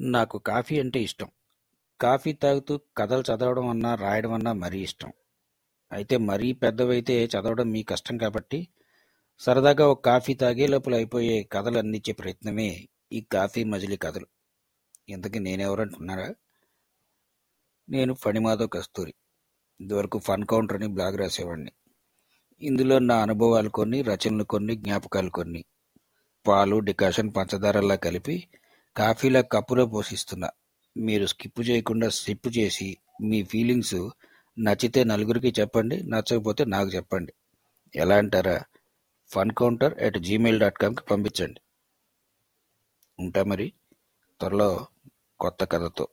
నాకు కాఫీ అంటే ఇష్టం. కాఫీ తాగుతూ కథలు చదవడం అన్నా, రాయడం అన్నా మరీ ఇష్టం. అయితే మరీ పెద్దవైతే చదవడం మీ కష్టం కాబట్టి సరదాగా ఒక కాఫీ తాగే లోపల అయిపోయే కథలు అందించే ప్రయత్నమే ఈ కాఫీ మజిలీ కథలు. ఇంతకీ నేనెవరంటున్నారా? నేను ఫణిమాధవ్ కస్తూరి. ఇదివరకు ఫన్ కౌంటర్ అని బ్లాగ్ రాసేవాడిని. ఇందులో నా అనుభవాలు కొన్ని, రచనలు కొన్ని, జ్ఞాపకాలు కొన్ని. పాలు, డికాషన్, పంచదారలా కలిపి కాఫీలా కప్పులో పోసిస్తున్నా. మీరు స్కిప్ చేయకుండా సిప్ చేసి మీ ఫీలింగ్స్ నచ్చితే నలుగురికి చెప్పండి, నచ్చకపోతే నాకు చెప్పండి. ఎలా అంటారా? Fun counter at Gmail dot కామ్కి పంపించండి. ఉంటా మరి త్వరలో కొత్త కథతో